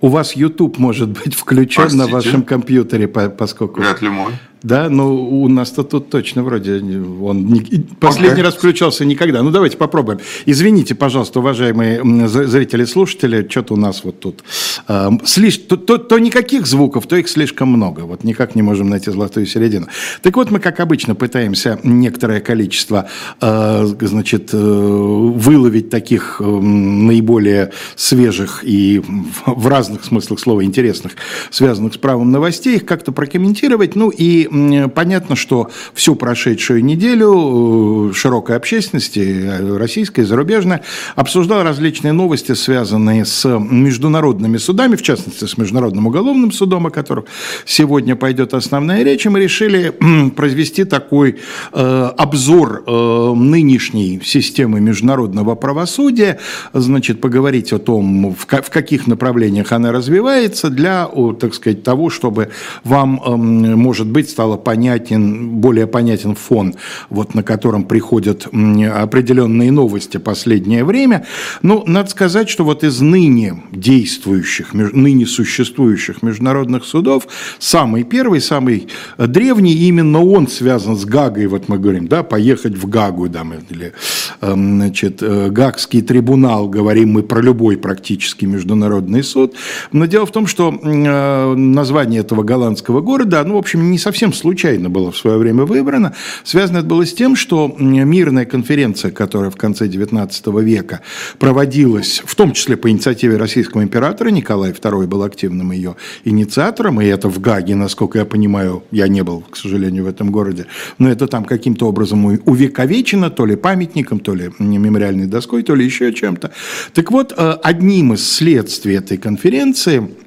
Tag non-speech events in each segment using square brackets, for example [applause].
У вас YouTube может быть включен Простите? на вашем компьютере, поскольку... Вряд ли мой. Да, но у нас-то тут точно вроде он не, последний okay. раз включался никогда. Ну давайте попробуем. Извините, пожалуйста, уважаемые зрители, слушатели, что-то у нас вот тут э, слиш, то, то, то никаких звуков, то их слишком много. Вот никак не можем найти золотую середину. Так вот мы, как обычно, пытаемся некоторое количество, э, значит, э, выловить таких э, наиболее свежих и в разных смыслах слова интересных, связанных с правом новостей, их как-то прокомментировать. Ну и понятно, что всю прошедшую неделю э, широкой общественности, э, российской, зарубежной, обсуждал различные новости, связанные с международными судами, в частности, с Международным уголовным судом, о котором сегодня пойдет основная речь. И мы решили произвести такой э, обзор э, нынешней системы международного правосудия, значит, поговорить о том, в, в каких направлениях она развивается, для, так сказать, того, чтобы вам, э, может быть, стало понятен, более понятен фон, вот на котором приходят определенные новости последнее время. Ну, надо сказать, что вот из ныне действующих, ныне существующих международных судов, самый первый, самый древний, именно он связан с Гагой, вот мы говорим, да, поехать в Гагу, да, или, эм, значит, э, Гагский трибунал, говорим мы про любой практически международный суд. Но дело в том, что э, название этого голландского города, ну, в общем, не совсем совсем случайно было в свое время выбрано. Связано это было с тем, что мирная конференция, которая в конце XIX века проводилась, в том числе по инициативе российского императора, Николай II был активным ее инициатором, и это в Гаге, насколько я понимаю, я не был, к сожалению, в этом городе, но это там каким-то образом увековечено, то ли памятником, то ли мемориальной доской, то ли еще чем-то. Так вот, э, одним из следствий этой конференции –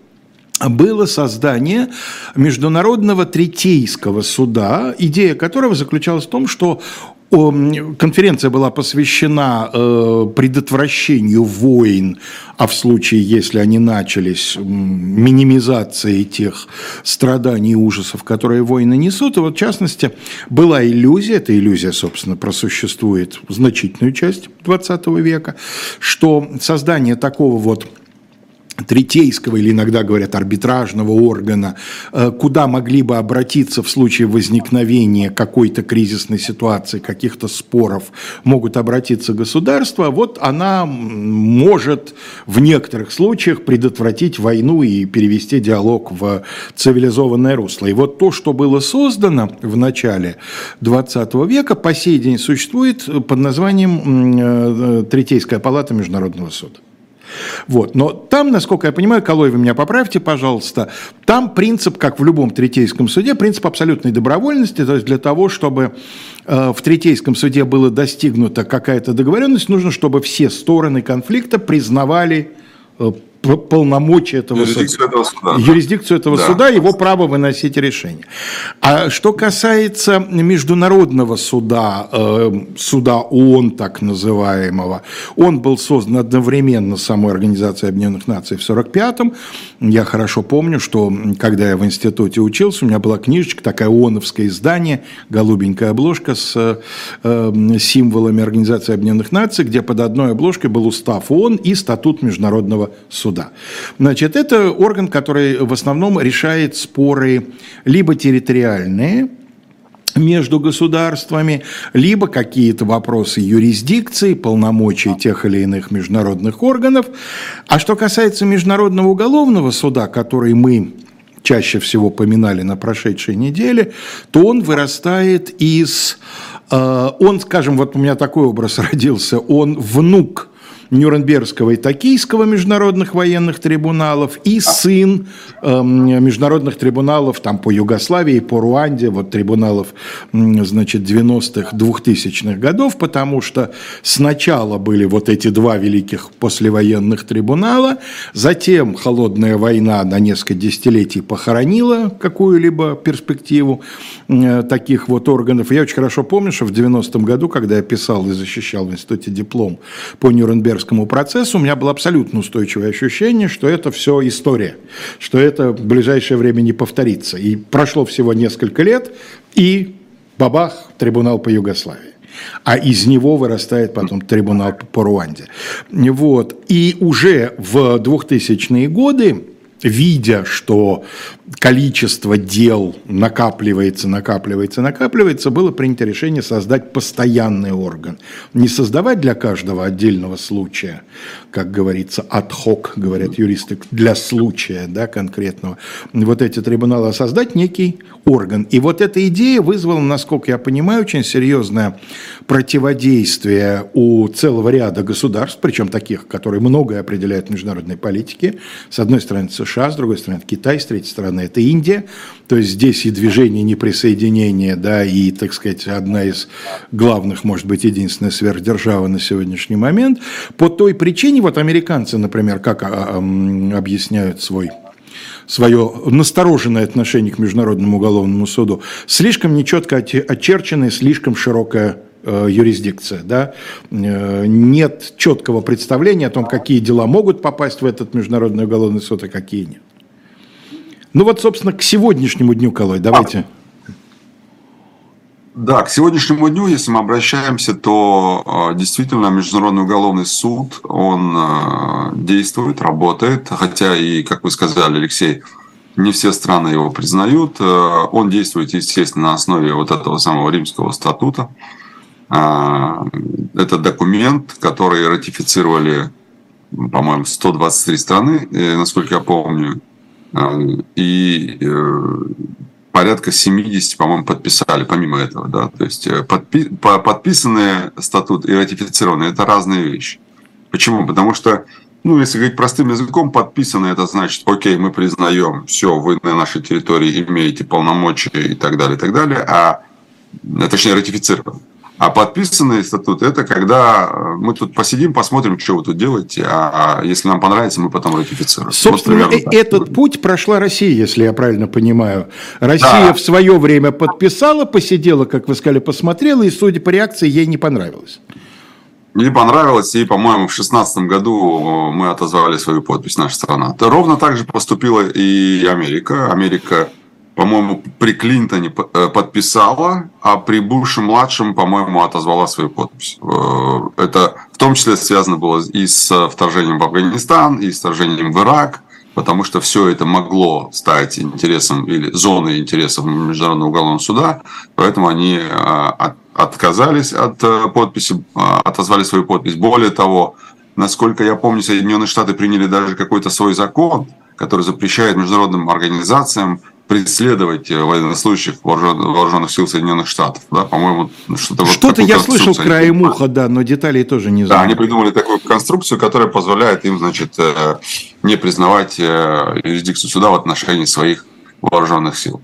было создание Международного Третейского суда, идея которого заключалась в том, что Конференция была посвящена э, предотвращению войн, а в случае, если они начались, минимизации тех страданий и ужасов, которые войны несут. И вот, в частности, была иллюзия, эта иллюзия, собственно, просуществует значительную часть XX века, что создание такого вот третейского или иногда говорят арбитражного органа, э, куда могли бы обратиться в случае возникновения какой-то кризисной ситуации, каких-то споров, могут обратиться государства, вот она может в некоторых случаях предотвратить войну и перевести диалог в цивилизованное русло. И вот то, что было создано в начале 20 века, по сей день существует под названием э, Третейская палата Международного суда. Вот. Но там, насколько я понимаю, Колой, вы меня поправьте, пожалуйста, там принцип, как в любом третейском суде, принцип абсолютной добровольности, то есть для того, чтобы э, в третейском суде была достигнута какая-то договоренность, нужно, чтобы все стороны конфликта признавали э, полномочия этого юрисдикцию суда, этого суда, юрисдикцию этого да. суда, его право выносить решение. А что касается международного суда, э, суда ООН так называемого, он был создан одновременно с самой Организацией Объединенных Наций в 1945-м. Я хорошо помню, что когда я в институте учился, у меня была книжечка, такая ООНовское издание, голубенькая обложка с э, символами Организации Объединенных Наций, где под одной обложкой был устав ООН и статут Международного суда суда. Значит, это орган, который в основном решает споры либо территориальные, между государствами, либо какие-то вопросы юрисдикции, полномочий тех или иных международных органов. А что касается Международного уголовного суда, который мы чаще всего поминали на прошедшей неделе, то он вырастает из... Э, он, скажем, вот у меня такой образ [laughs] родился, он внук Нюрнбергского и Токийского международных военных трибуналов и сын э, международных трибуналов там по Югославии, по Руанде, вот трибуналов, значит, 90-х, 2000-х годов, потому что сначала были вот эти два великих послевоенных трибунала, затем холодная война на несколько десятилетий похоронила какую-либо перспективу э, таких вот органов. Я очень хорошо помню, что в 90-м году, когда я писал и защищал в институте диплом по Нюрнбергскому Нюрнбергскому процессу, у меня было абсолютно устойчивое ощущение, что это все история, что это в ближайшее время не повторится. И прошло всего несколько лет, и бабах, трибунал по Югославии а из него вырастает потом трибунал по Руанде. Вот. И уже в 2000-е годы видя, что количество дел накапливается, накапливается, накапливается, было принято решение создать постоянный орган. Не создавать для каждого отдельного случая, как говорится, ad говорят юристы, для случая да, конкретного, вот эти трибуналы, а создать некий орган. И вот эта идея вызвала, насколько я понимаю, очень серьезное противодействие у целого ряда государств, причем таких, которые многое определяют в международной политике. С одной стороны США, с другой стороны Китай, с третьей стороны это Индия. То есть здесь и движение неприсоединения, да, и, так сказать, одна из главных, может быть, единственная сверхдержава на сегодняшний момент. По той причине, вот американцы, например, как а, объясняют свой свое настороженное отношение к Международному уголовному суду, слишком нечетко очерченная, слишком широкая э, юрисдикция. Да? Э, нет четкого представления о том, какие дела могут попасть в этот Международный уголовный суд, а какие нет. Ну вот, собственно, к сегодняшнему дню, Колой, давайте. Да, к сегодняшнему дню, если мы обращаемся, то э, действительно Международный уголовный суд, он э, действует, работает, хотя и, как вы сказали, Алексей, не все страны его признают. Э, он действует, естественно, на основе вот этого самого римского статута. Это документ, который ратифицировали, по-моему, 123 страны, насколько я помню. И порядка 70, по-моему, подписали, помимо этого, да, то есть э, подпи подписанные статут и ратифицированные – это разные вещи. Почему? Потому что, ну, если говорить простым языком, подписанные – это значит, окей, мы признаем, все, вы на нашей территории имеете полномочия и так далее, и так далее, а, точнее, ратифицированы. А подписанный статут – это когда э, мы тут посидим, посмотрим, что вы тут делаете, а если нам понравится, мы потом ратифицируем. Собственно, вот этот так. путь прошла Россия, если я правильно понимаю. Россия да. в свое время подписала, посидела, как вы сказали, посмотрела, и, судя по реакции, ей не понравилось. Не понравилось, и, по-моему, в 2016 году мы отозвали свою подпись, наша страна. Ровно так же поступила и Америка. Америка по-моему, при Клинтоне э, подписала, а при Буше-младшем, по-моему, отозвала свою подпись. Э, это в том числе связано было и с вторжением в Афганистан, и с вторжением в Ирак, потому что все это могло стать интересом или зоной интересов Международного уголовного суда, поэтому они э, отказались от подписи, отозвали свою подпись. Более того, насколько я помню, Соединенные Штаты приняли даже какой-то свой закон, который запрещает международным организациям преследовать э, военнослужащих вооруженных сил Соединенных Штатов. Да, по-моему, что-то вот Что-то я слышал краем уха, да, но деталей тоже не знаю. Да, они придумали такую конструкцию, которая позволяет им, значит, э, не признавать э, юрисдикцию суда в отношении своих вооруженных сил.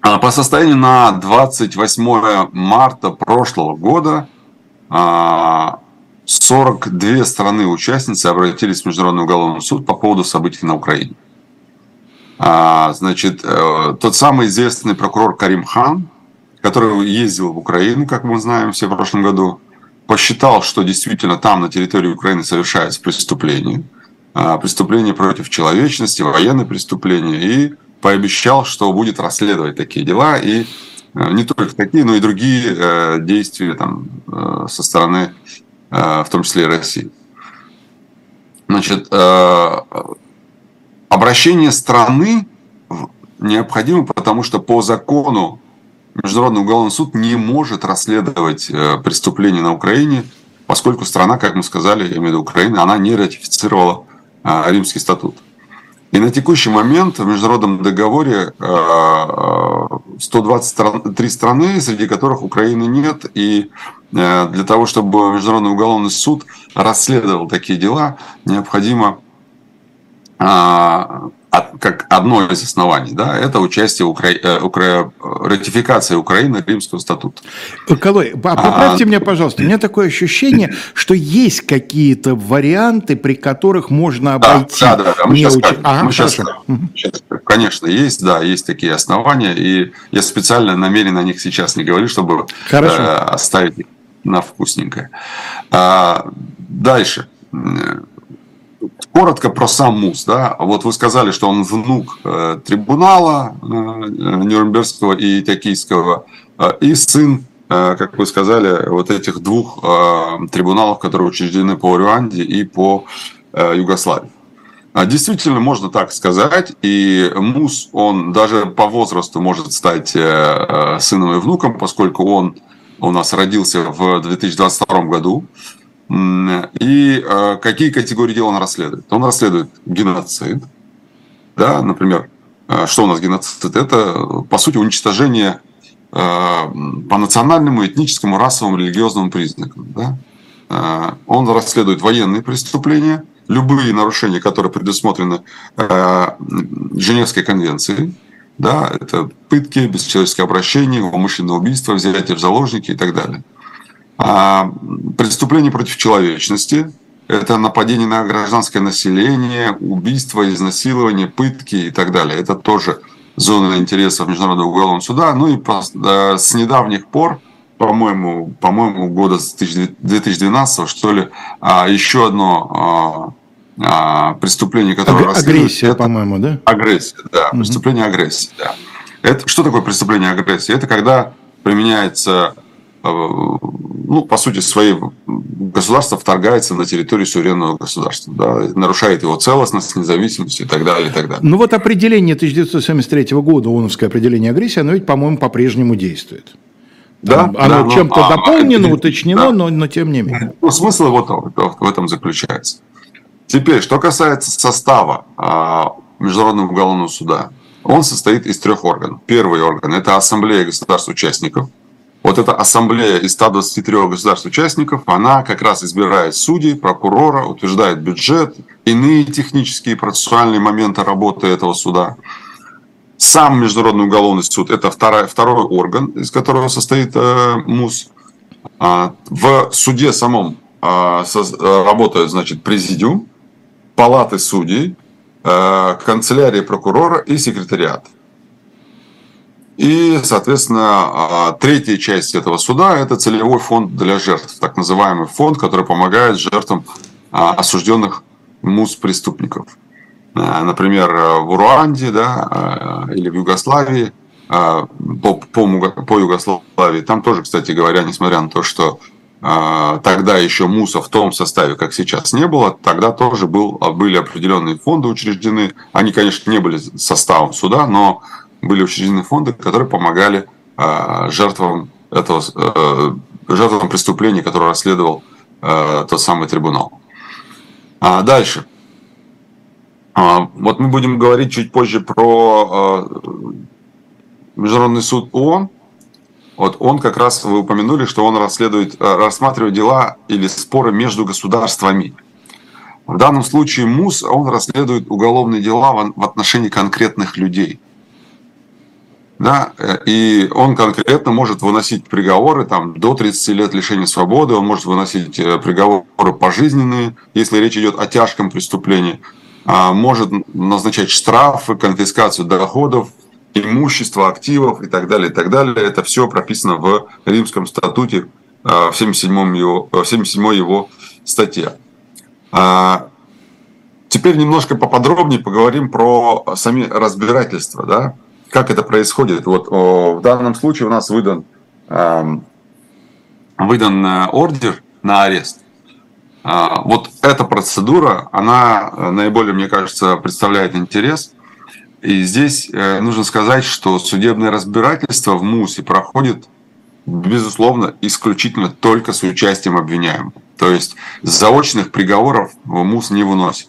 А по состоянию на 28 марта прошлого года 42 страны-участницы обратились в Международный уголовный суд по поводу событий на Украине. А, значит, э, тот самый известный прокурор Карим Хан, который ездил в Украину, как мы знаем, все в прошлом году, посчитал, что действительно там на территории Украины совершаются преступления, а, преступления против человечности, военные преступления, и пообещал, что будет расследовать такие дела, и э, не только такие, но и другие э, действия там, со стороны, в том числе и России. Значит, Обращение страны необходимо, потому что по закону Международный уголовный суд не может расследовать э, преступления на Украине, поскольку страна, как мы сказали, я имею в виду Украина, она не ратифицировала э, Римский статут. И на текущий момент в международном договоре 123 э, страны, среди которых Украины нет. И для того, чтобы Международный уголовный суд расследовал такие дела, необходимо как одно из оснований, да, это участие Укра... Э, Укра... ратификация Украины Римского статута. Колой, поправьте а... меня, пожалуйста. У меня такое ощущение, что есть какие-то варианты, при которых можно обойти. Да, да, да. Мы, сейчас, уч... ага, мы сейчас, сейчас, конечно, есть, да, есть такие основания, и я специально намерен о них сейчас не говорю, чтобы Хорошо. Э, оставить на вкусненькое. А, дальше коротко про сам МУС. Да? Вот вы сказали, что он внук э, трибунала э, Нюрнбергского и Токийского, э, и сын, э, как вы сказали, вот этих двух э, трибуналов, которые учреждены по Руанде и по э, Югославии. А, действительно, можно так сказать. И Мус, он даже по возрасту может стать э, э, сыном и внуком, поскольку он у нас родился в 2022 году. И э, какие категории дел он расследует? Он расследует геноцид. Да, например, что у нас геноцид? Это, по сути, уничтожение по национальному, этническому, расовому, религиозному признакам. Да? Он расследует военные преступления – любые нарушения, которые предусмотрены Женевской конвенцией, да, это пытки, бесчеловеческое обращение, умышленное убийство, взятие в заложники и так далее. А преступления против человечности – это нападение на гражданское население, убийство, изнасилование, пытки и так далее. Это тоже зона интересов Международного уголовного суда. Ну и по, да, с недавних пор, по-моему, по-моему, года с 2012 что ли, а, еще одно а, а, преступление, которое Аг- Агрессия, по-моему, да? Агрессия, да. Угу. Преступление агрессии, да. Это, что такое преступление агрессии? Это когда применяется, ну, по сути, своей государство вторгается на территорию суверенного государства, да, нарушает его целостность, независимость и так далее, и так далее. Ну вот определение 1973 года, ООНовское определение агрессии, оно ведь, по-моему, по-прежнему действует. Да, оно да, чем-то а, дополнено, а, уточнено, да. но, но тем не менее. Ну, смысл вот в этом заключается. Теперь, что касается состава а, Международного уголовного суда. Он состоит из трех органов. Первый орган – это Ассамблея государств-участников. Вот эта ассамблея из 123 государств-участников, она как раз избирает судей, прокурора, утверждает бюджет, иные технические и процессуальные моменты работы этого суда. Сам Международный уголовный суд – это второй, второй орган, из которого состоит э, МУС. А, в суде самом а, со, э, работает, значит, президиум, палаты судей, э, канцелярии прокурора и секретариат. И, соответственно, а, третья часть этого суда – это целевой фонд для жертв, так называемый фонд, который помогает жертвам а, осужденных МУС-преступников. Э, например, в Руанде да, э, или в Югославии, по, по, по Югославии, там тоже, кстати говоря, несмотря на то, что а, тогда еще МУСа в том составе, как сейчас, не было. Тогда тоже был, были определенные фонды учреждены. Они, конечно, не были составом суда, но были учреждены фонды, которые помогали а, жертвам этого э, жертвам преступлений, которые расследовал э, тот самый трибунал. А дальше. Вот мы будем говорить чуть позже про э, Международный суд ООН, вот он как раз, вы упомянули, что он расследует, э, рассматривает дела или споры между государствами. В данном случае МУС, он расследует уголовные дела в отношении конкретных людей. Да, э, и он конкретно может выносить приговоры там, до 30 лет лишения свободы, он может выносить э, приговоры пожизненные, если речь идет о тяжком преступлении, а может назначать штрафы, конфискацию доходов, имущества, активов и так далее, и так далее. Это все прописано в Римском статуте а, в 77 его, в 77 его статье. А, теперь немножко поподробнее поговорим про сами разбирательства, да, как это происходит. Вот в данном случае у нас выдан, выдан э, ордер на арест. А, вот эта процедура, она э, наиболее, мне кажется, представляет интерес – и здесь э, нужно сказать, что судебное разбирательство в МУСе проходит, безусловно, исключительно только с участием обвиняемого. То есть заочных приговоров в МУС не выносит.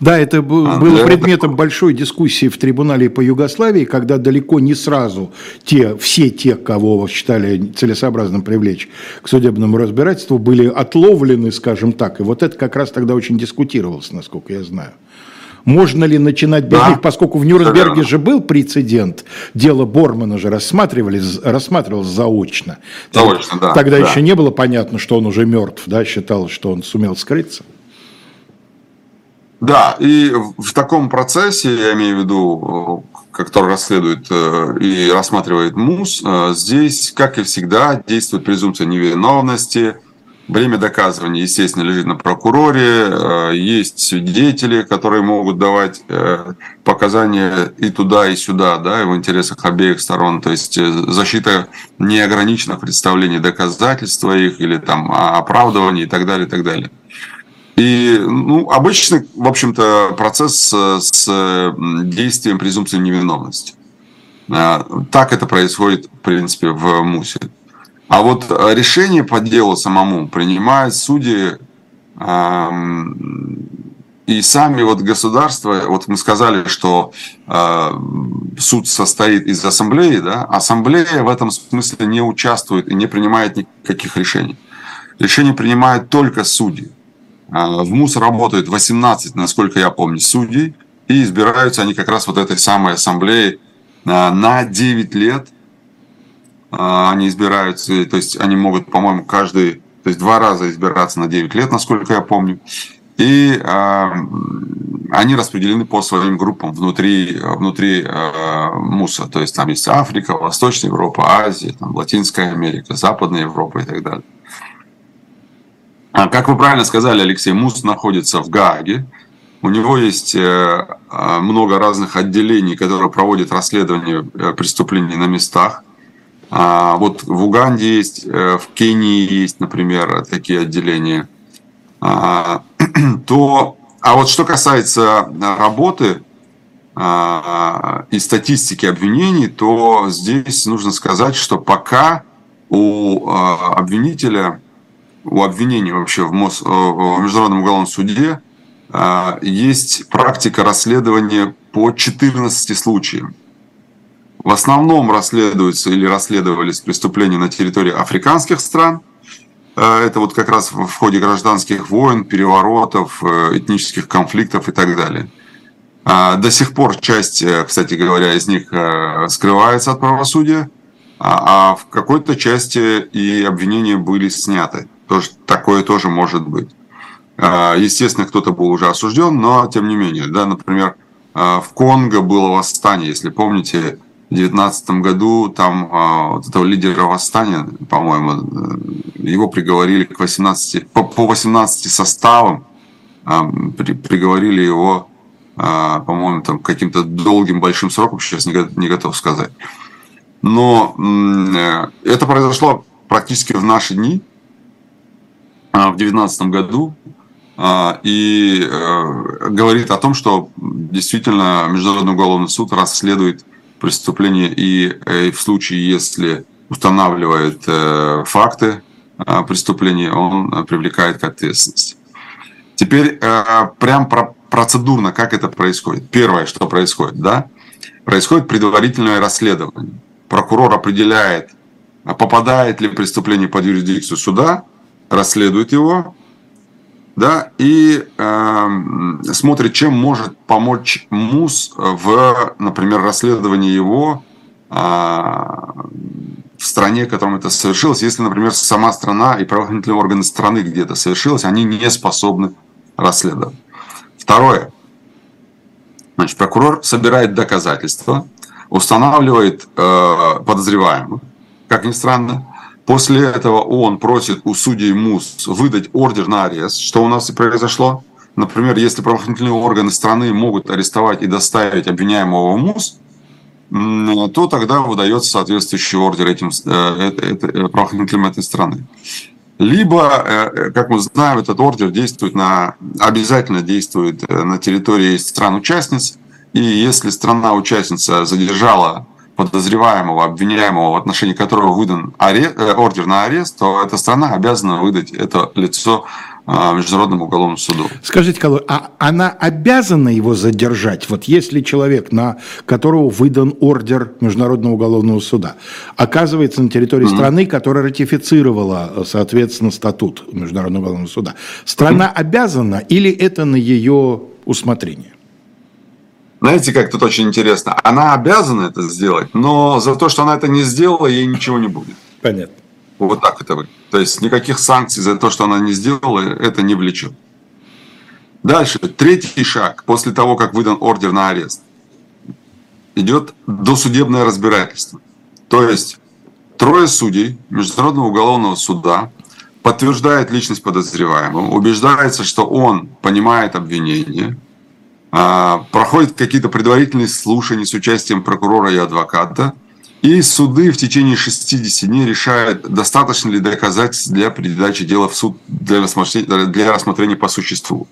Да, это было Для предметом этого... большой дискуссии в трибунале по Югославии, когда далеко не сразу те, все те, кого считали целесообразным привлечь к судебному разбирательству, были отловлены, скажем так. И вот это как раз тогда очень дискутировалось, насколько я знаю. Можно ли начинать без да. них, поскольку в Нюрнберге же был прецедент, дело Бормана же рассматривали, рассматривалось заочно. Заочно, да. Тогда да. еще не было понятно, что он уже мертв, да, считалось, что он сумел скрыться. Да, и в таком процессе, я имею в виду, который расследует э, и рассматривает МУС, э, здесь, как и всегда, действует презумпция невиновности – Время доказывания, естественно, лежит на прокуроре. Э, есть свидетели, которые могут давать э, показания и туда, и сюда, да, и в интересах обеих сторон. То есть э, защита не ограничена в представлении доказательства их или там оправдывания и так далее, и так далее. И ну, обычный, в общем-то, процесс с действием презумпции невиновности. Так это происходит, в принципе, в МУСе. А вот решение по делу самому принимают судьи и сами вот государства, вот мы сказали, что э, суд состоит из ассамблеи, да, ассамблея в этом смысле не участвует и не принимает никаких решений. Решения принимают только судьи. Э, в МУС работает 18, насколько я помню, судей, и избираются они как раз вот этой самой ассамблеей э, на 9 лет. Э, они избираются, то есть они могут, по-моему, каждый, то есть два раза избираться на 9 лет, насколько я помню. И они распределены по своим группам внутри, внутри МУСа. То есть там есть Африка, Восточная Европа, Азия, там, Латинская Америка, Западная Европа и так далее. А, как вы правильно сказали, Алексей, МУС находится в Гааге. У него есть э, много разных отделений, которые проводят расследование э, преступлений на местах. А, вот в Уганде есть, э, в Кении есть, например, такие отделения – а, [clears throat] то, а вот что касается работы а, и статистики обвинений, то здесь нужно сказать, что пока у а, обвинителя, у обвинения вообще в, МОС, в Международном уголовном суде есть практика расследования по 14 случаям. В основном расследуются или расследовались преступления на территории африканских стран – Э, это вот как раз в ходе гражданских войн, переворотов, э, этнических конфликтов и так далее. А, до сих пор часть, э, кстати говоря, из них скрывается от правосудия, а, а в какой-то части и обвинения были сняты. Тоже, такое тоже может быть. А, естественно, кто-то был уже осужден, но тем не менее. Да, например, в Конго было восстание, если помните, 2019 году там а, вот этого лидера восстания, по-моему, э, его приговорили к 18, по, по 18 составам, а, при, приговорили его, а, по-моему, там каким-то долгим большим сроком, сейчас не, не готов сказать. Но э, это произошло практически в наши дни, в 2019 году, и э, говорит о том, что действительно Международный уголовный суд расследует преступления и, э, и в случае, если устанавливает э, факты э, преступления, он привлекает к ответственности. Теперь прям про процедурно, как это происходит. Первое, что происходит, да, происходит предварительное расследование. Прокурор определяет, попадает ли преступление под юрисдикцию суда, расследует его, да, и э, смотрит, чем может помочь МУС в, например, расследовании его э, в стране, в котором это совершилось. Если, например, сама страна и правоохранительные органы страны, где это совершилось, они не способны расследовать. Второе. Значит, прокурор собирает доказательства, устанавливает э, подозреваемых, как ни странно, После этого он просит у судей МУС выдать ордер на арест, что у нас и произошло. Например, если правоохранительные органы страны могут арестовать и доставить обвиняемого в МУС, то тогда выдается соответствующий ордер этим э, э, правоохранителям этой страны. Либо, э, как мы знаем, этот ордер действует на, обязательно действует на территории стран-участниц, и если страна-участница задержала подозреваемого, обвиняемого, в отношении которого выдан арест, э, ордер на арест, то эта страна обязана выдать это лицо э, Международному уголовному суду. Скажите, Калой, а она обязана его задержать? Вот если человек, на которого выдан ордер Международного уголовного суда, оказывается на территории mm-hmm. страны, которая ратифицировала, э, соответственно, статут Международного уголовного суда, страна mm-hmm. обязана или это на ее усмотрение? Знаете, как тут очень интересно? Она обязана это сделать, но за то, что она это не сделала, ей ничего не будет. Понятно. Вот так это выглядит. То есть никаких санкций за то, что она не сделала, это не влечет. Дальше, третий шаг, после того, как выдан ордер на арест, идет досудебное разбирательство. То есть трое судей Международного уголовного суда подтверждают личность подозреваемого, убеждается, что он понимает обвинение, проходят какие-то предварительные слушания с участием прокурора и адвоката, И суды в течение 60 дней решают, достаточно ли доказательств для передачи дела в суд для рассмотрения, для рассмотрения по существу.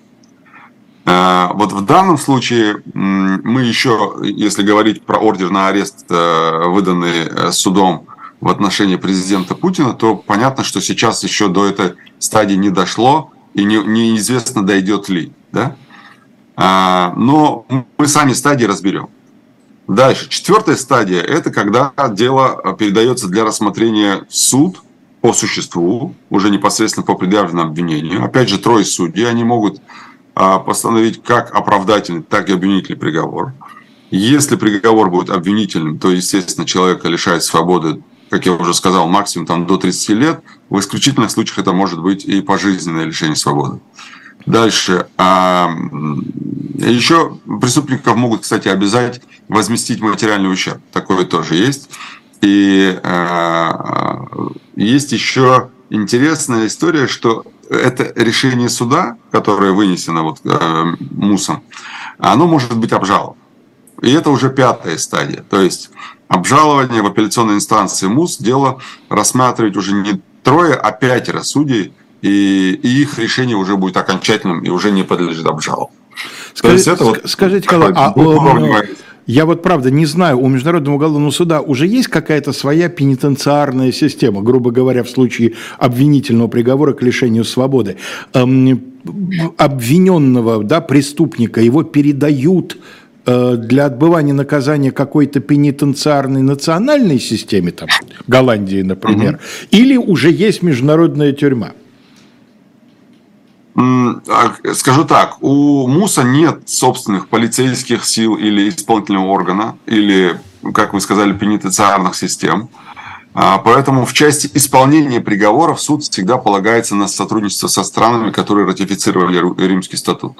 Э, вот в данном случае мы еще, если говорить про ордер на арест, э, выданный э, судом в отношении президента Путина, то понятно, что сейчас еще до этой стадии не дошло и не, неизвестно, дойдет ли. Да? Но мы сами стадии разберем. Дальше. Четвертая стадия – это когда дело передается для рассмотрения в суд по существу, уже непосредственно по предъявленному обвинению. Опять же, трое судей, они могут а, постановить как оправдательный, так и обвинительный приговор. Если приговор будет обвинительным, то, естественно, человека лишает свободы, как я уже сказал, максимум там, до 30 лет. В исключительных случаях это может быть и пожизненное лишение свободы. Дальше. А, еще преступников могут, кстати, обязать возместить материальный ущерб. Такое тоже есть. И а, есть еще интересная история, что это решение суда, которое вынесено вот, э, МУСом, оно может быть обжаловано. И это уже пятая стадия. То есть обжалование в апелляционной инстанции МУС дело рассматривать уже не трое, а пятеро судей, и, и их решение уже будет окончательным и уже не подлежит обжалованию. Скажите, это вот скажите Николай, а, я вот правда не знаю, у Международного уголовного суда уже есть какая-то своя пенитенциарная система, грубо говоря, в случае обвинительного приговора к лишению свободы. Эм, обвиненного, да, преступника, его передают э, для отбывания наказания какой-то пенитенциарной национальной системе, там, Голландии, например, угу. или уже есть международная тюрьма? А, скажу так, у МУСа нет собственных полицейских сил или исполнительного органа, или, как вы сказали, пенитенциарных систем. А, поэтому в части исполнения приговоров суд всегда полагается на сотрудничество со странами, которые ратифицировали Римский статут.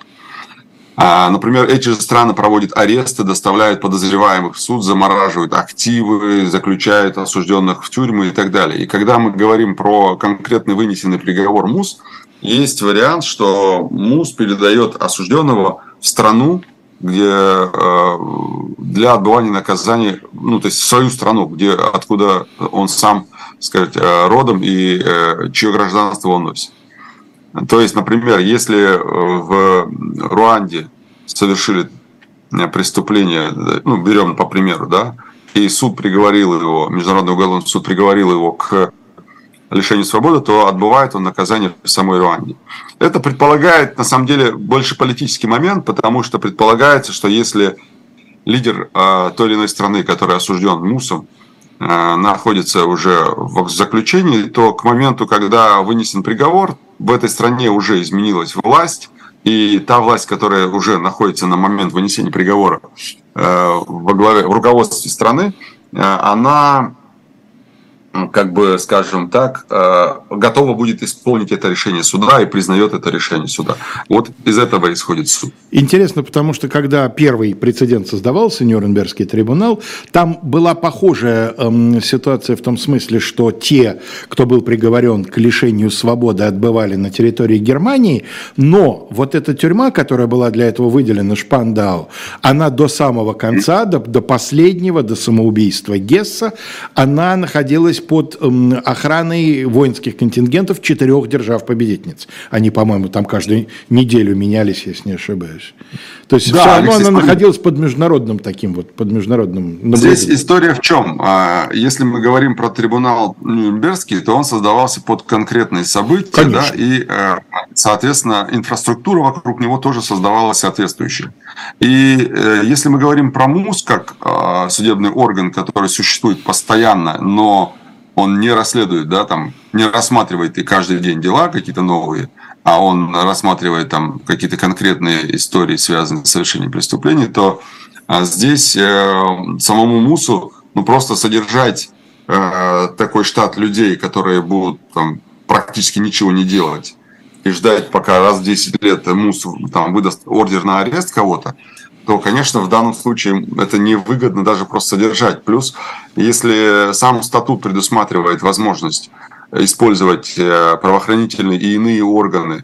А, например, эти же страны проводят аресты, доставляют подозреваемых в суд, замораживают активы, заключают осужденных в тюрьмы и так далее. И когда мы говорим про конкретный вынесенный приговор МУС, есть вариант, что МУС передает осужденного в страну, где э, для отбывания наказания, ну, то есть в свою страну, где, откуда он сам, сказать, э, родом и э, чье гражданство он носит. То есть, например, если в Руанде совершили преступление, ну, берем по примеру, да, и суд приговорил его, Международный уголовный суд приговорил его к лишению свободы, то отбывает он наказание в самой Руанде. Это предполагает, на самом деле, больше политический момент, потому что предполагается, что если лидер э, той или иной страны, который осужден МУСом, э, находится уже в заключении, то к моменту, когда вынесен приговор, в этой стране уже изменилась власть, и та власть, которая уже находится на момент вынесения приговора э, во главе, в руководстве страны, она как бы, скажем так, э, готова будет исполнить это решение суда и признает это решение суда. Вот из этого исходит суд. Интересно, потому что когда первый прецедент создавался, Нюрнбергский трибунал, там была похожая эм, ситуация в том смысле, что те, кто был приговорен к лишению свободы, отбывали на территории Германии, но вот эта тюрьма, которая была для этого выделена, Шпандау, она до самого конца, до, до последнего, до самоубийства Гесса, она находилась под эм, охраной воинских контингентов четырех держав-победительниц. Они, по-моему, там каждую неделю менялись, если не ошибаюсь. То есть да, все равно Алексей, она находилась под международным таким вот, под международным Здесь история в чем? А, если мы говорим про трибунал Нюрнбергский, то он создавался под конкретные события, Конечно. да, и, э, соответственно, инфраструктура вокруг него тоже создавалась соответствующая. И э, если мы говорим про МУС как а, судебный орган, который существует постоянно, но он не расследует, да, там, не рассматривает и каждый день дела какие-то новые, а он рассматривает там какие-то конкретные истории, связанные с совершением преступлений, то а здесь э, самому МУСу ну, просто содержать э, такой штат людей, которые будут там, практически ничего не делать, и ждать, пока раз в 10 лет МУС там, выдаст ордер на арест кого-то, то, конечно, в данном случае это невыгодно даже просто содержать. Плюс, если сам статут предусматривает возможность использовать э, правоохранительные и иные органы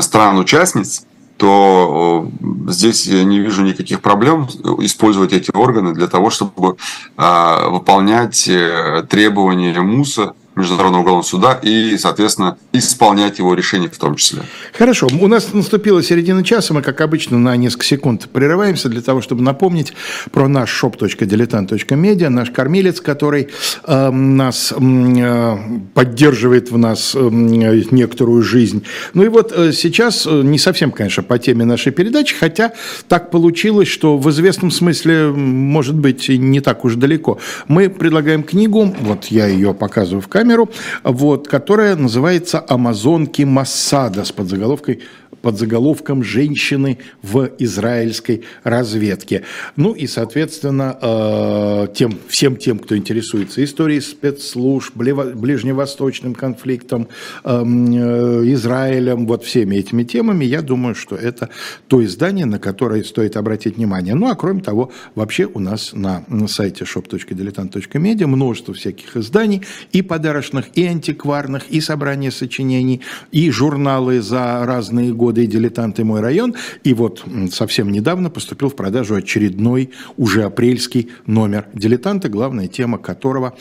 стран-участниц то здесь я не вижу никаких проблем использовать эти органы для того, чтобы выполнять э, требования МУСа Международного уголовного суда и, соответственно, исполнять его решение в том числе. Хорошо. У нас наступила середина часа. Мы, как обычно, на несколько секунд прерываемся для того, чтобы напомнить про наш shop.diletant.media, наш кормилец, который э, нас э, поддерживает в нас э, некоторую жизнь. Ну и вот э, сейчас, э, не совсем, конечно, по теме нашей передачи, хотя так получилось, что в известном смысле, может быть, не так уж далеко. Мы предлагаем книгу, вот я ее показываю в камере, камеру, вот, которая называется «Амазонки Массада» с подзаголовкой под заголовком «Женщины в израильской разведке». Ну и, соответственно, э, тем, всем тем, кто интересуется историей спецслужб, ближневосточным конфликтом, эм, э, Израилем, вот всеми этими темами, я думаю, что это то издание, на которое стоит обратить внимание. Ну а кроме того, вообще у нас на сайте shop.diletant.media множество всяких изданий, и подарочных, и антикварных, и собрания сочинений, и журналы за разные годы, годы и «Дилетант» и «Мой район». И вот совсем недавно поступил в продажу очередной, уже апрельский номер «Дилетанта», главная тема которого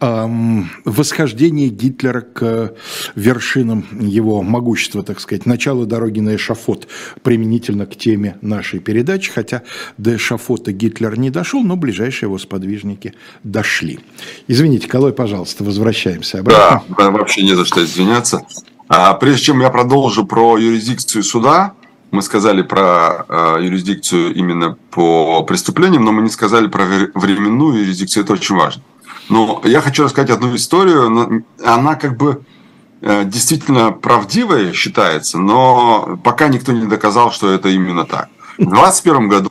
эм, восхождение Гитлера к вершинам его могущества, так сказать, начало дороги на эшафот, применительно к теме нашей передачи, хотя до эшафота Гитлер не дошел, но ближайшие его сподвижники дошли. Извините, Колой, пожалуйста, возвращаемся обратно. Да, вообще не за что извиняться. А прежде чем я продолжу про юрисдикцию суда, мы сказали про э, юрисдикцию именно по преступлениям, но мы не сказали про временную юрисдикцию, это очень важно. Но я хочу рассказать одну историю, она как бы э, действительно правдивая считается, но пока никто не доказал, что это именно так. В 2021 году,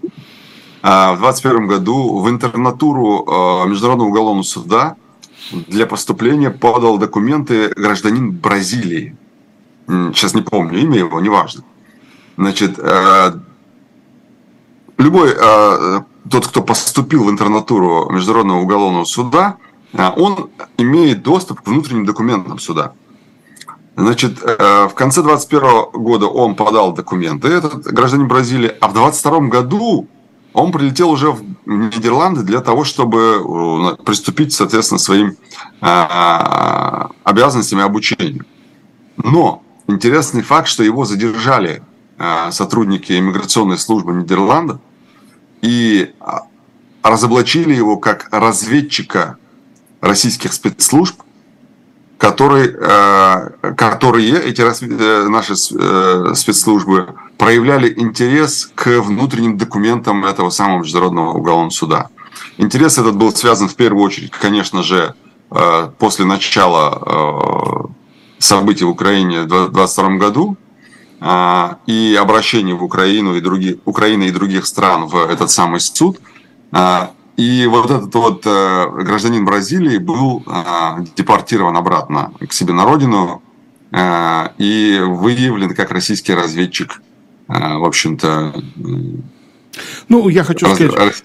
э, в 21 году в интернатуру э, Международного уголовного суда для поступления подал документы гражданин Бразилии сейчас не помню имя его, неважно. Значит, э, любой э, тот, кто поступил в интернатуру Международного уголовного суда, э, он имеет доступ к внутренним документам суда. Значит, в конце 2021 года он подал документы, этот гражданин Бразилии, а в 2022 году он прилетел уже в Нидерланды для того, чтобы приступить, соответственно, своим обязанностям и обучению. Но Интересный факт, что его задержали а, сотрудники иммиграционной службы Нидерландов и а, разоблачили его как разведчика российских спецслужб, который, а, которые эти э, наши э, спецслужбы проявляли интерес к внутренним документам этого самого Международного уголовного суда. Интерес этот был связан в первую очередь, конечно же, после начала событий в Украине в 2022 году а, и обращение в Украину и другие, Украины и других стран в этот самый суд. А, и вот этот вот э, гражданин Бразилии был а, депортирован обратно к себе на родину и выявлен как российский разведчик, в общем-то, ну, я хочу сказать,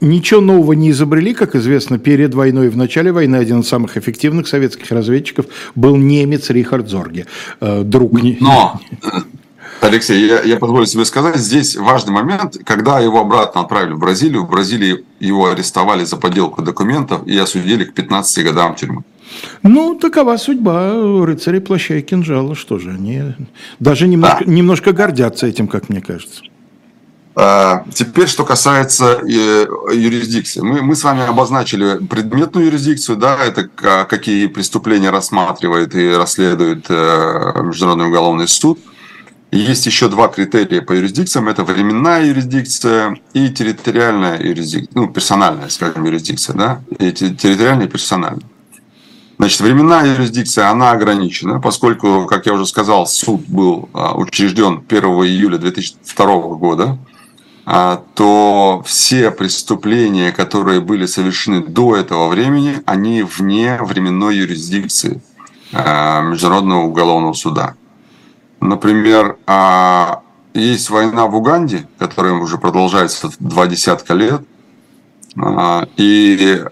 ничего нового не изобрели, как известно, перед войной и в начале войны один из самых эффективных советских разведчиков был немец Рихард Зорге, э, друг. Но, [laughs] э, Алексей, я, я позволю себе сказать, здесь важный момент, когда его обратно отправили в Бразилию, в Бразилии его арестовали за подделку документов и осудили к 15 годам тюрьмы. Ну, такова судьба рыцарей плаща и кинжала. Что же, они даже немножко, да. немножко гордятся этим, как мне кажется. А, теперь, что касается э, юрисдикции. Мы, мы с вами обозначили предметную юрисдикцию, да, это какие преступления рассматривает и расследует э, Международный уголовный суд. Есть еще два критерия по юрисдикциям. Это временная юрисдикция и территориальная юрисдикция, ну, персональная, скажем, юрисдикция, да, и территориальная и персональная. Значит, временная юрисдикция, она ограничена, поскольку, как я уже сказал, суд был а, учрежден 1 июля 2002 года. А, то все преступления, которые были совершены до этого времени, они вне временной юрисдикции а, Международного уголовного суда. Например, а, есть война в Уганде, которая уже продолжается два десятка лет, и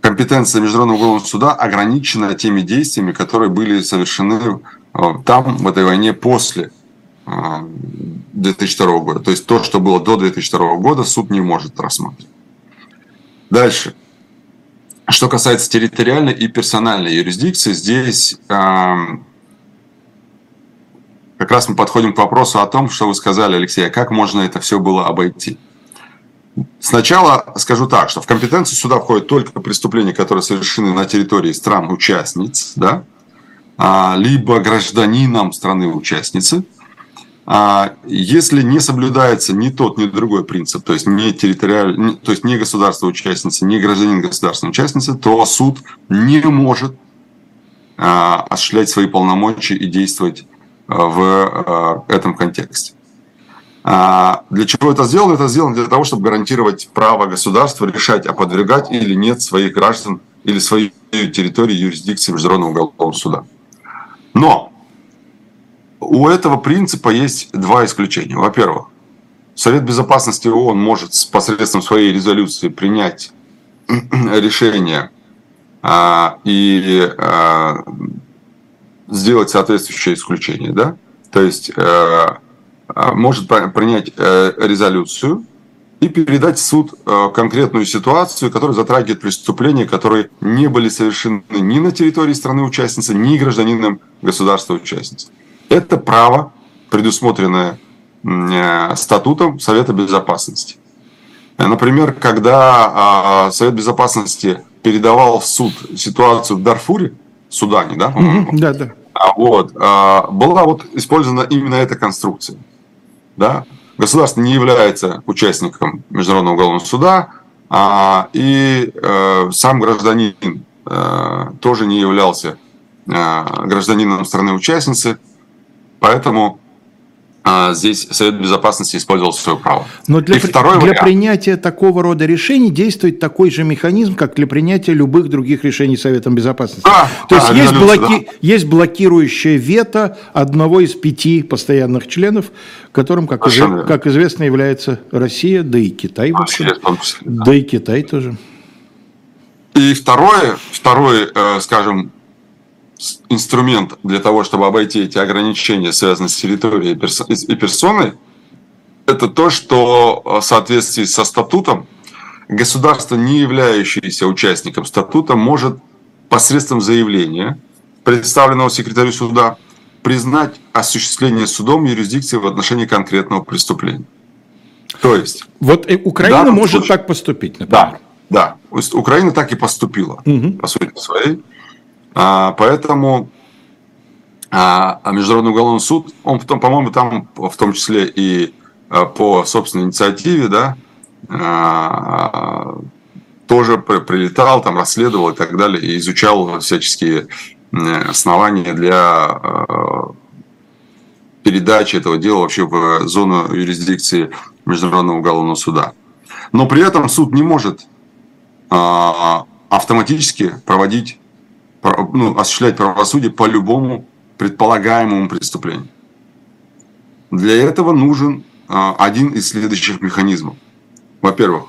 компетенция Международного уголовного суда ограничена теми действиями, которые были совершены э, там, в этой войне, после 2002 э, года. То есть то, что было до 2002 года, суд не может рассматривать. Дальше. Что касается территориальной и персональной юрисдикции, здесь эм, как раз мы подходим к вопросу о том, что вы сказали, Алексей, а как можно это все было обойти. Сначала скажу так, что в компетенцию суда входят только преступления, которые совершены на территории стран-участниц, да, а, либо гражданином страны-участницы, а, если не соблюдается ни тот, ни другой принцип, то есть не территориальный, то есть не государство-участница, не гражданин государственной-участницы, то суд не может а, осуществлять свои полномочия и действовать в этом контексте. А, для чего это сделано? Это сделано для того, чтобы гарантировать право государства решать, а подвергать или нет своих граждан или свою территорию юрисдикции Международного уголовного суда. Но у этого принципа есть два исключения. Во-первых, Совет Безопасности ООН может посредством своей резолюции принять [clears throat] решение а, и а, сделать соответствующее исключение. Да? То есть а, а, может принять э, резолюцию и передать в суд э, конкретную ситуацию, которая затрагивает преступления, которые не были совершены ни на территории страны-участницы, ни гражданином государства-участницы. Это право, предусмотренное э, статутом Совета Безопасности. Например, когда а, Совет Безопасности передавал в суд ситуацию в Дарфуре, Судане, да, по-моему? Да, да. А, вот, была вот использована именно эта конструкция да, государство не является участником Международного уголовного суда, а, и э, сам гражданин э, тоже не являлся э, гражданином страны-участницы, поэтому а здесь Совет Безопасности использовал свое право. Но для, при, для вариант. принятия такого рода решений действует такой же механизм, как для принятия любых других решений Советом Безопасности. Да, То да, есть есть, блоки, да. есть блокирующее вето одного из пяти постоянных членов, которым, как, из, как известно, является Россия, да и Китай. Вообще, да. да и Китай тоже. И второе, второй, э, скажем, инструмент для того, чтобы обойти эти ограничения, связанные с территорией и персоной, это то, что в соответствии со статутом государство, не являющееся участником статута, может посредством заявления, представленного секретарю суда, признать осуществление судом юрисдикции в отношении конкретного преступления. То есть... Вот э, Украина может случае, так поступить, например. Да, да. Украина так и поступила, угу. по сути своей. А, поэтому а, а Международный уголовный суд, он потом, по-моему, там в том числе и по собственной инициативе, да, тоже прилетал, там расследовал и так далее, и изучал всяческие основания для передачи этого дела вообще в зону юрисдикции Международного уголовного суда. Но при этом суд не может автоматически проводить ну, осуществлять правосудие по любому предполагаемому преступлению. Для этого нужен а, один из следующих механизмов. Во-первых,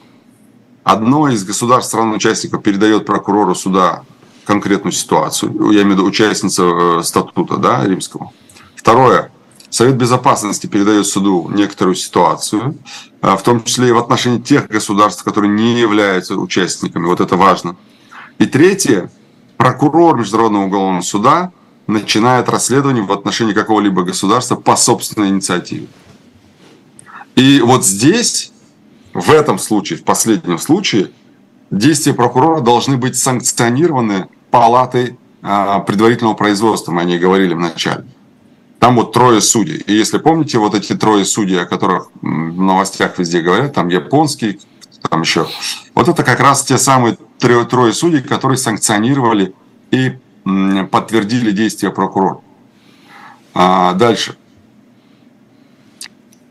одно из государств стран-участников передает прокурору суда конкретную ситуацию, я имею в виду участница э, статута да, римского. Второе, Совет Безопасности передает суду некоторую ситуацию, а, в том числе и в отношении тех государств, которые не являются участниками. Вот это важно. И третье, прокурор Международного уголовного суда начинает расследование в отношении какого-либо государства по собственной инициативе. И вот здесь, в этом случае, в последнем случае, действия прокурора должны быть санкционированы палатой а, предварительного производства, мы о ней говорили в начале. Там вот трое судей. И если помните, вот эти трое судей, о которых в новостях везде говорят, там японский, там еще. Вот это как раз те самые трое, трое судей, которые санкционировали и подтвердили действия прокурора. А, дальше.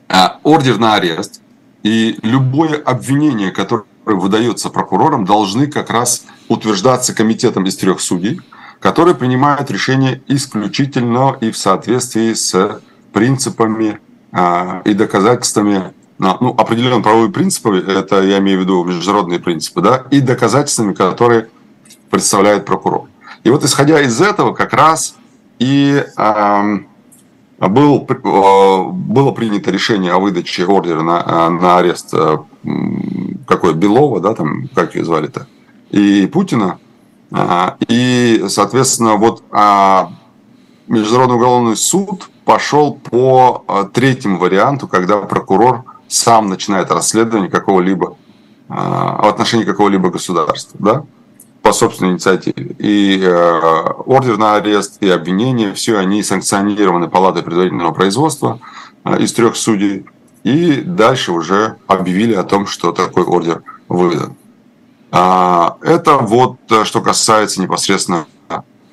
А, ордер на арест и любое обвинение, которое выдается прокурором, должны как раз утверждаться комитетом из трех судей, которые принимают решение исключительно и в соответствии с принципами а, и доказательствами ну, определенные правовые принципы, это я имею в виду международные принципы, да, и доказательствами, которые представляет прокурор. И вот исходя из этого как раз и э, был, э, было принято решение о выдаче ордера на, э, на арест э, какой Белова, да, там, как ее звали-то, и Путина. И, соответственно, вот а, Международный уголовный суд пошел по третьему варианту, когда прокурор сам начинает расследование какого-либо в отношении какого-либо государства, да, по собственной инициативе. И э, ордер на арест и обвинение, все они санкционированы Палатой предварительного производства э, из трех судей. И дальше уже объявили о том, что такой ордер выдан. А, это вот э, что касается непосредственно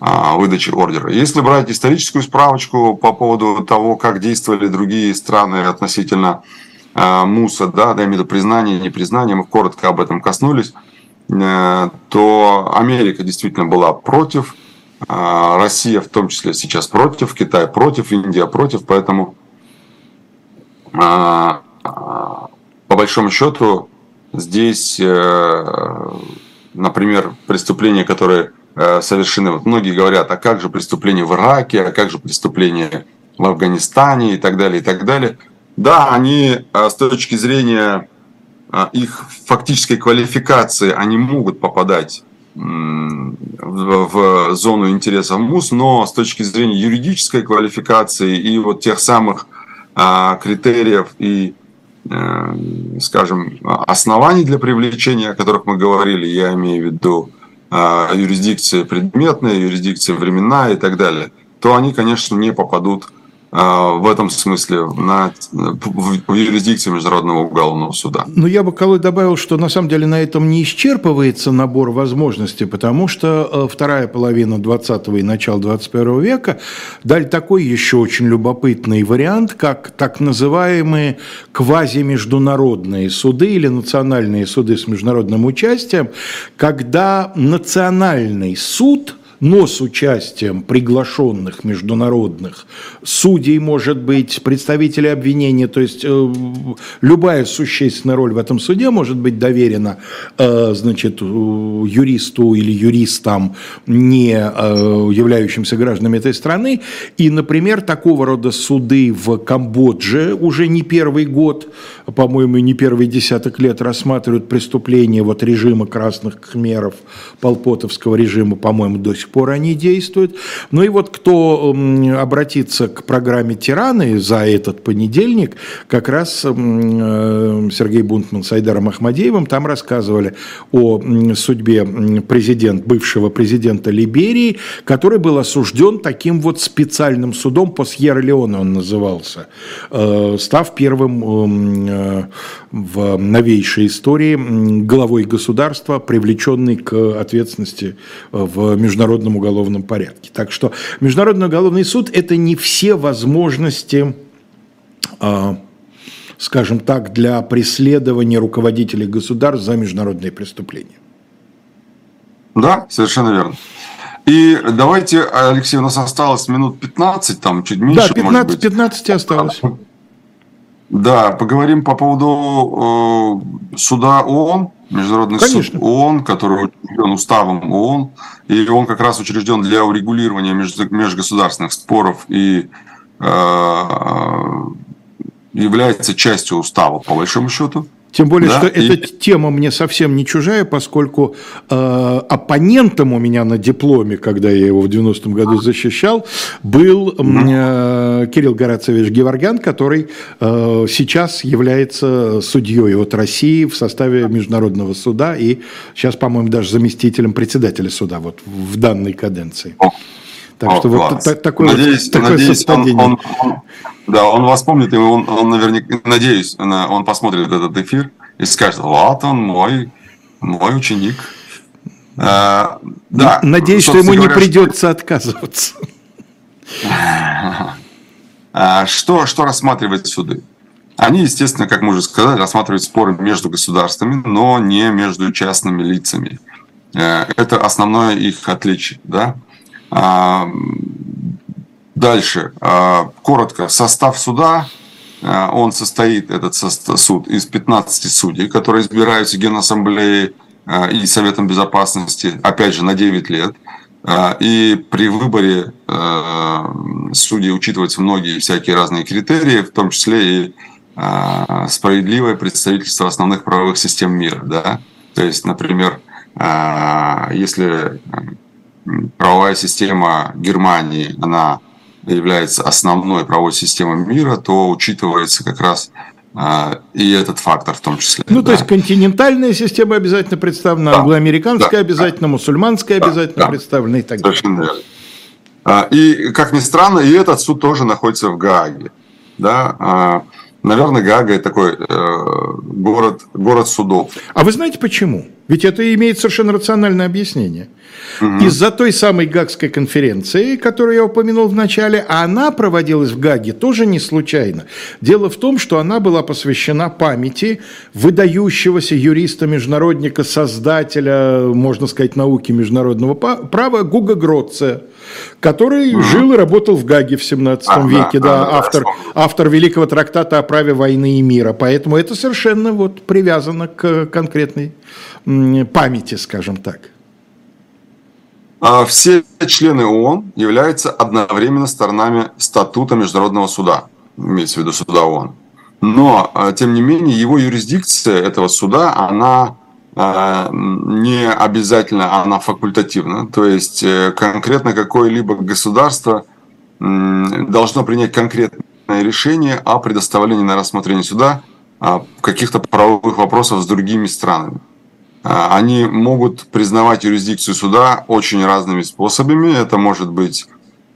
выдачи ордера. Если брать историческую справочку по поводу того, как действовали другие страны относительно МУСа, да, да, имею в виду признание, непризнание, мы коротко об этом коснулись. Э, то Америка действительно была против, э, Россия в том числе сейчас против, Китай против, Индия против, поэтому э, по большому счету здесь, например, преступления, которые совершены, вот многие говорят, а как же преступления в Ираке, а как же преступления в Афганистане и так далее, и так далее. Да, они с точки зрения а, их фактической квалификации они могут попадать в зону интересов МУС, но с точки зрения юридической квалификации и вот тех самых а, критериев и, э, скажем, оснований для привлечения, о которых мы говорили, я имею в виду а, юрисдикция предметная, юрисдикция временная и так далее, то они, конечно, не попадут а, в этом смысле на, в юрисдикции Международного уголовного суда. Но я бы, Колой, добавил, что на самом деле на этом не исчерпывается набор возможностей, потому что э, вторая половина 20 и начало 21 века дали такой еще очень любопытный вариант, как так называемые квазимеждународные суды или национальные суды с международным участием, когда национальный суд – но с участием приглашенных международных судей, может быть, представителей обвинения, то есть э, любая существенная роль в этом суде может быть доверена, э, значит, юристу или юристам, не э, являющимся гражданами этой страны. И, например, такого рода суды в Камбодже уже не первый год, по-моему, не первый десяток лет рассматривают преступления вот режима красных кхмеров, полпотовского режима, по-моему, до сих пор они действуют. Ну и вот кто обратится к программе «Тираны» за этот понедельник, как раз э, Сергей Бунтман с Айдаром Ахмадеевым там рассказывали о судьбе президент, бывшего президента Либерии, который был осужден таким вот специальным судом по Сьерра-Леоне он назывался, э, став первым э, в новейшей истории главой государства, привлеченный к ответственности в международном уголовном порядке. Так что Международный уголовный суд – это не все возможности, а, скажем так, для преследования руководителей государств за международные преступления. Да, совершенно верно. И давайте, Алексей, у нас осталось минут 15, там чуть меньше, Да, 15, 15 осталось. Да, поговорим по поводу э, суда ООН, Международный Конечно. суд ООН, который учрежден уставом ООН, и он как раз учрежден для урегулирования межгосударственных споров и э, является частью устава, по большому счету. Тем более, да? что и... эта тема мне совсем не чужая, поскольку э, оппонентом у меня на дипломе, когда я его в 90-м году защищал, был э, Кирилл Горацевич Геворгян, который э, сейчас является судьей от России в составе Международного суда и сейчас, по-моему, даже заместителем председателя суда вот в данной каденции. Так О, что класс. вот так, такое, надеюсь, такое надеюсь, совпадение. Он, он, он, да, он вас помнит, и он, он наверняка, надеюсь, он посмотрит этот эфир и скажет, вот он мой, мой ученик. А, да, Надеюсь, что ему говоря, не придется что... отказываться. А, что, что рассматривают суды? Они, естественно, как мы уже сказали, рассматривают споры между государствами, но не между частными лицами. Э, это основное их отличие. Да? А, дальше. А, коротко. Состав суда. А, он состоит, этот суд, из 15 судей, которые избираются Генассамблеей и Советом Безопасности, опять же, на 9 лет. И при выборе судей учитываются многие всякие разные критерии, в том числе и справедливое представительство основных правовых систем мира. Да? То есть, например, если правовая система Германии, она является основной правовой системой мира, то учитывается как раз а, и этот фактор в том числе. Ну, да. то есть континентальная система обязательно представлена, да. англоамериканская да. обязательно, да. мусульманская да. обязательно да. представлена и так далее. Совершенно верно. А, и, как ни странно, и этот суд тоже находится в Гааге. Да? Наверное, Гаага – такой э, город, город судов. А вы знаете почему? Ведь это имеет совершенно рациональное объяснение. Угу. Из-за той самой Гагской конференции, которую я упомянул в начале, а она проводилась в Гаге тоже не случайно. Дело в том, что она была посвящена памяти выдающегося юриста-международника, создателя, можно сказать, науки международного права Гуга Гроция, который угу. жил и работал в Гаге в 17 а, веке, да, да, автор, да, автор великого трактата о праве войны и мира. Поэтому это совершенно вот привязано к конкретной памяти, скажем так. А все члены ООН являются одновременно сторонами статута Международного суда, имеется в виду суда ООН. Но, а, тем не менее, его юрисдикция этого суда, она не обязательно, она факультативна. То есть э, конкретно какое-либо государство должно принять конкретное решение о предоставлении на рассмотрение суда каких-то правовых вопросов с другими странами. А, они могут признавать юрисдикцию суда очень разными способами. Это может быть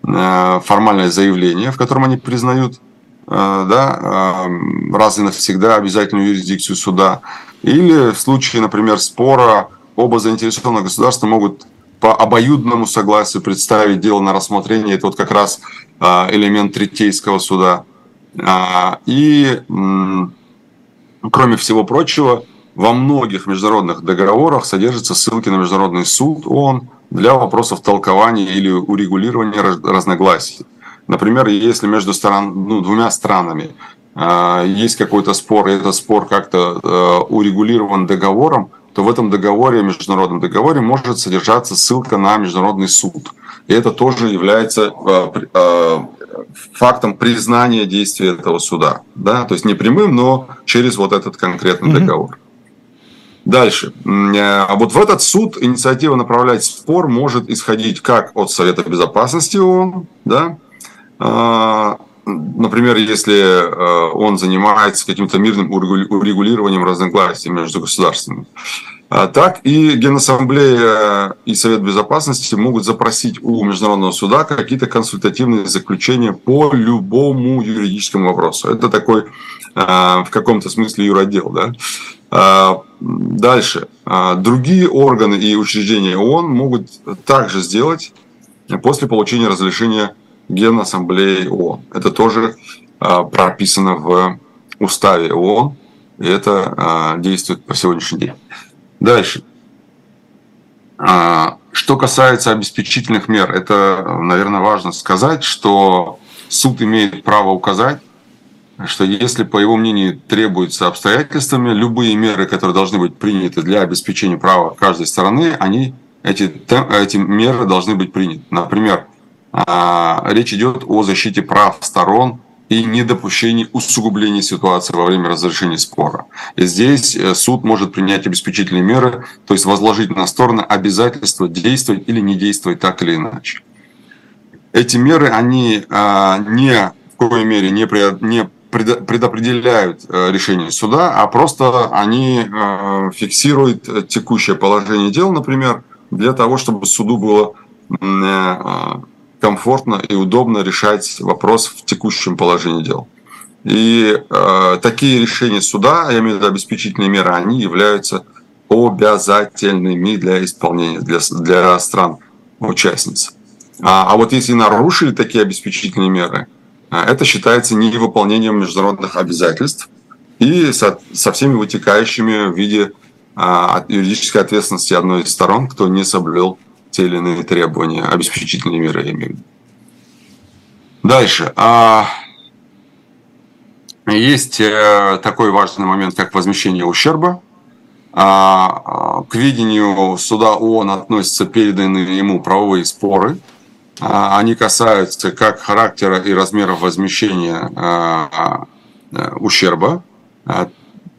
э, формальное заявление, в котором они признают э, да, раз и навсегда обязательную юрисдикцию суда. Или в случае, например, спора оба заинтересованных государства могут по обоюдному согласию представить дело на рассмотрение. Это вот как раз элемент третейского суда. И, кроме всего прочего, во многих международных договорах содержатся ссылки на Международный суд ООН для вопросов толкования или урегулирования разногласий. Например, если между стран, ну, двумя странами есть какой-то спор, и этот спор как-то э, урегулирован договором, то в этом договоре, международном договоре, может содержаться ссылка на Международный суд. И это тоже является э, э, фактом признания действия этого суда. Да? То есть не прямым, но через вот этот конкретный mm-hmm. договор. Дальше. А вот в этот суд инициатива направлять спор может исходить как от Совета Безопасности ООН, да, а, например, если э, он занимается каким-то мирным урегулированием разногласий между государствами, а так и Генассамблея и Совет Безопасности могут запросить у Международного суда какие-то консультативные заключения по любому юридическому вопросу. Это такой э, в каком-то смысле юродел, да. Дальше. Другие органы и учреждения ООН могут также сделать после получения разрешения Генассамблеи ООН. Это тоже а, прописано в уставе ООН, и это действует по сегодняшний день. Дальше. Что касается обеспечительных мер, это, наверное, важно сказать, что суд имеет право указать, что если, по его мнению, требуются обстоятельствами, любые меры, которые должны быть приняты для обеспечения права каждой стороны, они, эти, эти меры должны быть приняты. Например, а, речь идет о защите прав сторон и недопущении усугубления ситуации во время разрешения спора. И здесь э, суд может принять обеспечительные меры, то есть возложить на стороны обязательство действовать или не действовать так или иначе. Эти меры, они а, не в коей мере не, не предопределяют э, решение суда, а просто они э, фиксируют текущее положение дел, например, для того, чтобы суду было комфортно и удобно решать вопрос в текущем положении дел. И э, такие решения суда, я имею в виду обеспечительные меры, они являются обязательными для исполнения для, для стран-участниц. А, а вот если нарушили такие обеспечительные меры, а это считается невыполнением международных обязательств и со, со всеми вытекающими в виде а, юридической ответственности одной из сторон, кто не соблюл те или иные требования, обеспечительные меры, я имею в виду. Дальше. А, есть э, такой важный момент, как возмещение ущерба. к ведению суда ООН относятся переданные ему правовые споры. Они касаются как характера и размеров возмещения ущерба,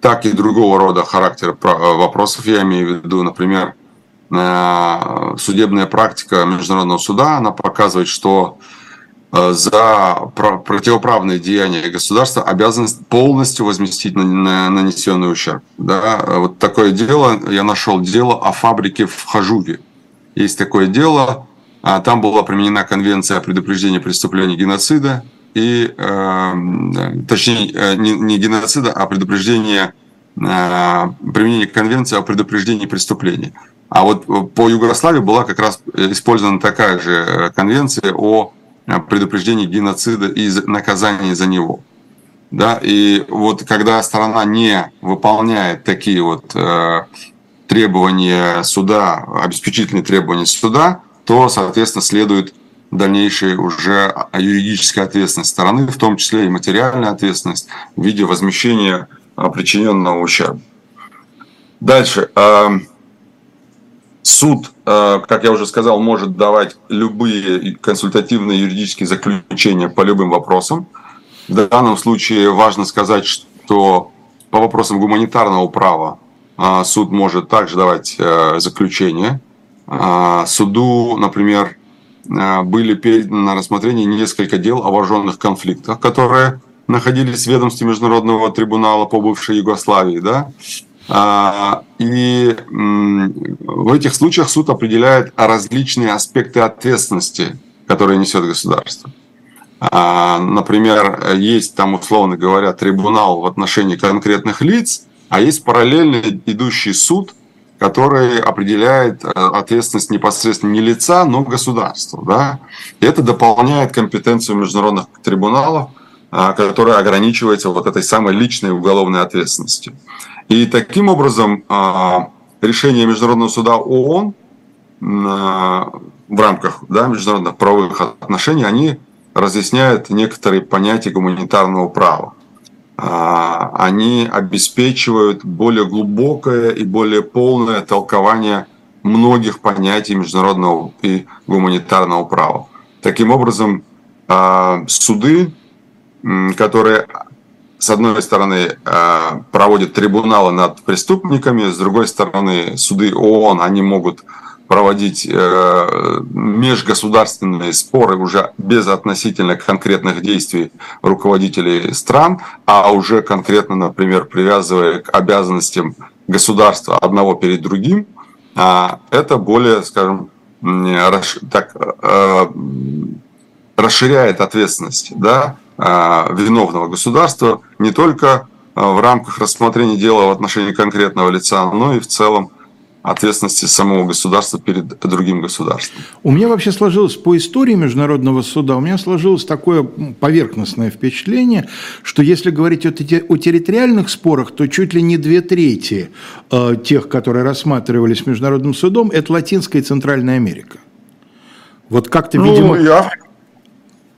так и другого рода характера вопросов. Я имею в виду, например, судебная практика Международного суда, она показывает, что Э, за противоправные деяния государства обязан полностью возместить нанесенный ущерб. Да? Вот такое дело, я нашел дело о фабрике в Хажуве. Есть такое дело, а там была применена конвенция о предупреждении преступления геноцида, и, э, точнее, э, не, геноцида, а предупреждение, э, применение конвенции о предупреждении преступлений. А вот по Югославии была как раз использована такая же конвенция о Э, предупреждение геноцида и наказания за него. Да, и вот когда страна не выполняет такие вот э, требования суда, обеспечительные требования суда, то, соответственно, следует дальнейшая уже юридическая ответственность стороны, в том числе и материальная ответственность в виде возмещения причиненного ущерба. Дальше. Э, Суд, э, как я уже сказал, может давать любые консультативные юридические заключения по любым вопросам. В данном случае важно сказать, что по вопросам гуманитарного права э, суд может также давать э, заключение. Суду, например, были переданы на рассмотрение несколько дел о вооруженных конфликтах, которые находились в ведомстве Международного трибунала по бывшей Югославии. Да? А, и в этих случаях суд определяет различные аспекты ответственности, которые несет государство. А, например, есть там, условно говоря, трибунал в отношении конкретных лиц, а есть параллельно идущий суд, который определяет э, ответственность непосредственно не лица, но государства. Да? И это дополняет компетенцию международных трибуналов, а, которая ограничивается вот этой самой личной уголовной ответственностью. И таким образом а, решение Международного суда ООН а, в рамках да, международных правовых отношений, они разъясняют некоторые понятия гуманитарного права. А, они обеспечивают более глубокое и более полное толкование многих понятий международного и гуманитарного права. Таким образом, суды, которые с одной стороны, э, проводят трибуналы над преступниками, с другой стороны, суды ООН, они могут проводить э, межгосударственные споры уже без относительно конкретных действий руководителей стран, а уже конкретно, например, привязывая к обязанностям государства одного перед другим, а это более, скажем, так, э, расширяет ответственность, да, виновного государства не только а, в рамках рассмотрения дела в отношении конкретного лица, но и в целом ответственности самого государства перед другим государством. У меня вообще сложилось по истории Международного суда, у меня сложилось такое поверхностное впечатление, что если говорить о, о территориальных спорах, то чуть ли не две трети э, тех, которые рассматривались Международным судом, это Латинская и Центральная Америка. Вот как-то, ну, видимо... И Африка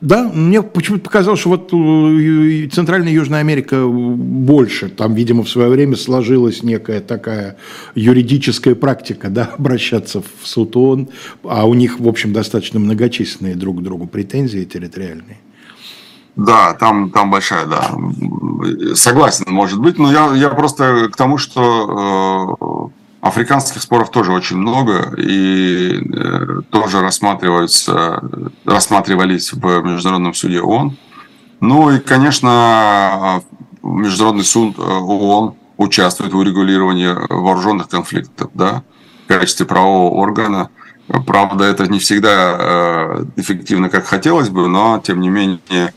да, мне почему-то показалось, что вот э, Центральная Южная Америка больше. Там, видимо, в свое время сложилась некая такая юридическая практика, да, [laughs] обращаться в суд ООН, а у них, в общем, достаточно многочисленные друг к другу претензии территориальные. Да, там, там большая, да. Согласен, может быть, но я, я просто к тому, что э, Африканских споров тоже очень много и э, тоже рассматриваются, рассматривались в Международном суде ООН. Ну и, конечно, Международный суд э, ООН участвует в урегулировании вооруженных конфликтов да, в качестве правового органа. Правда, это не всегда э, эффективно, как хотелось бы, но, тем не менее,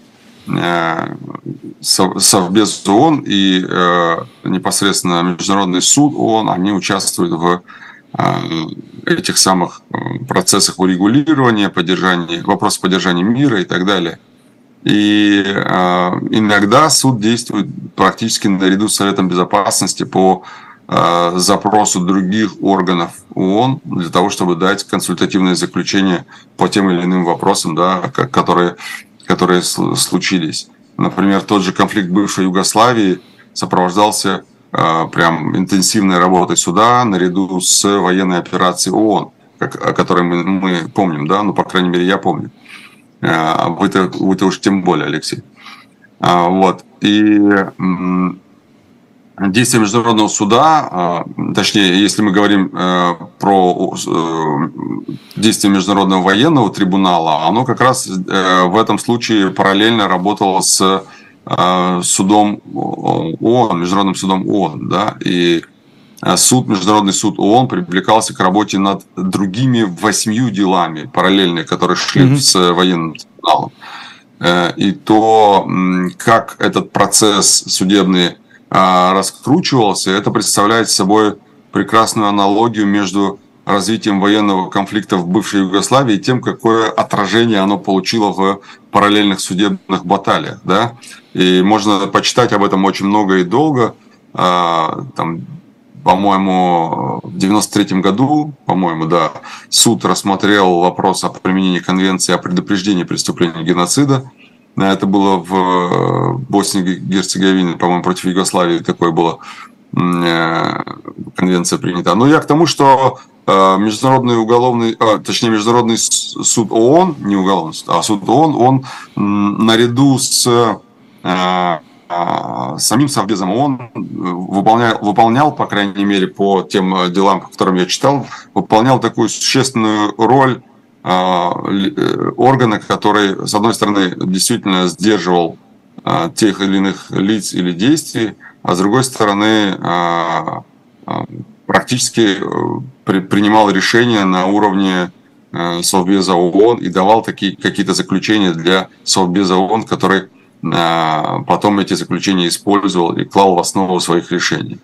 Совбез ООН и э, непосредственно Международный суд ООН, они участвуют в э, этих самых процессах урегулирования, поддержания, вопрос поддержания мира и так далее. И иногда суд действует практически наряду с Советом Безопасности по запросу других органов ООН для того, чтобы дать консультативное заключение по тем или иным вопросам, да, которые которые случились. Например, тот же конфликт бывшей Югославии сопровождался прям интенсивной работой суда наряду с военной операцией ООН, как, о которой мы, мы помним, да, ну, по крайней мере, я помню. Вы-то, вы-то уж тем более, Алексей. Вот. И действия международного суда, точнее, если мы говорим про действия международного военного трибунала, оно как раз в этом случае параллельно работало с Э, судом ООН, Международным судом ООН, да, и э, суд, Международный суд ООН привлекался к работе над другими восьмью делами параллельные, которые шли mm-hmm. с военным трибуналом. Э, и то, как этот процесс судебный раскручивался, это представляет собой прекрасную аналогию между развитием военного конфликта в бывшей Югославии и тем, какое отражение оно получило в параллельных судебных баталиях. Да? И можно почитать об этом очень много и долго. А, там, по-моему, в 93 году, по-моему, да, суд рассмотрел вопрос о применении конвенции о предупреждении преступления геноцида. Это было в Боснии и Герцеговине, по-моему, против Югославии такое было э, конвенция принята. Но я к тому, что э, международный уголовный, а, точнее международный суд ООН, не уголовный суд, а суд ООН, он наряду с Э, э, самим Совбезом ООН э, выполнял, выполнял, по крайней мере, по тем делам, по которым я читал, выполнял такую существенную роль органа, который, с одной стороны, действительно сдерживал тех или иных лиц или действий, а с другой стороны, практически принимал решения на уровне Совбеза ООН и давал такие какие-то заключения для Совбеза ООН, который а, потом эти заключения использовал и клал в основу своих решений.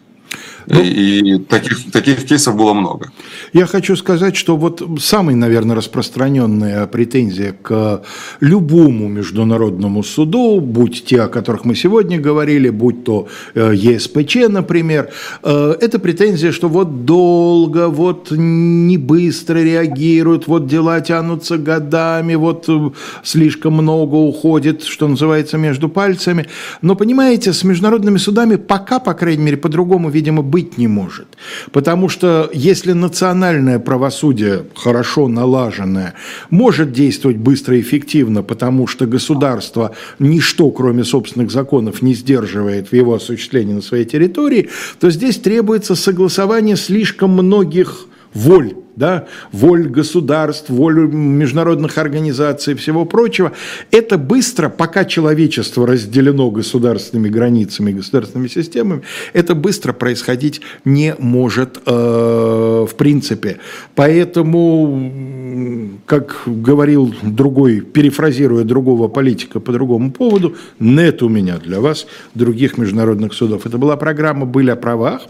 Ну, и таких, таких кейсов было много. Я хочу сказать, что вот самая, наверное, распространенная претензия к любому международному суду, будь те, о которых мы сегодня говорили, будь то э, ЕСПЧ, например, э, это претензия, что вот долго, вот не быстро реагируют, вот дела тянутся годами, вот э, слишком много уходит, что называется, между пальцами. Но, понимаете, с международными судами пока, по крайней мере, по-другому, видимо, быть не может. Потому что если национальное правосудие, хорошо налаженное, может действовать быстро и эффективно, потому что государство ничто, кроме собственных законов, не сдерживает в его осуществлении на своей территории, то здесь требуется согласование слишком многих воль да, воль государств, волю международных организаций и всего прочего, это быстро, пока человечество разделено государственными границами, государственными системами, это быстро происходить не может э, в принципе. Поэтому, как говорил другой, перефразируя другого политика по другому поводу, нет у меня для вас других международных судов. Это была программа «Были о правах».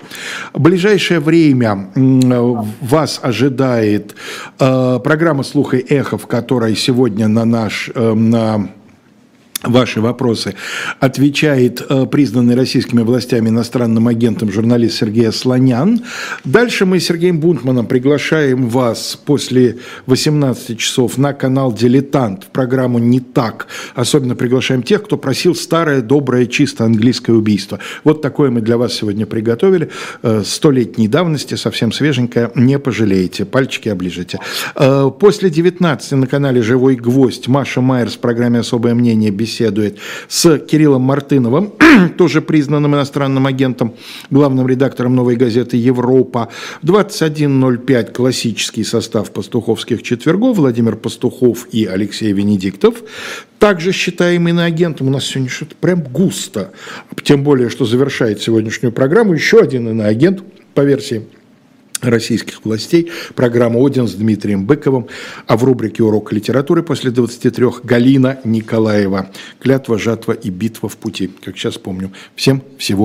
В ближайшее время вас ожидает ожидает э, программа «Слуха и эхо», в которой сегодня на наш... Э, на ваши вопросы, отвечает э, признанный российскими властями иностранным агентом журналист Сергей Слонян. Дальше мы с Сергеем Бунтманом приглашаем вас после 18 часов на канал «Дилетант» в программу «Не так». Особенно приглашаем тех, кто просил старое, доброе, чисто английское убийство. Вот такое мы для вас сегодня приготовили. Э, столетней давности, совсем свеженькое. Не пожалеете, пальчики оближите. Э, после 19 на канале «Живой гвоздь» Маша Майер в программе «Особое мнение» беседует беседует с Кириллом Мартыновым, [clears throat] тоже признанным иностранным агентом, главным редактором «Новой газеты Европа». В 21.05 классический состав пастуховских четвергов Владимир Пастухов и Алексей Венедиктов. Также считаем иноагентом. У нас сегодня что-то прям густо. Тем более, что завершает сегодняшнюю программу еще один иноагент по версии российских властей. Программа «Один» с Дмитрием Быковым. А в рубрике «Урок литературы» после 23 Галина Николаева. «Клятва, жатва и битва в пути». Как сейчас помню. Всем всего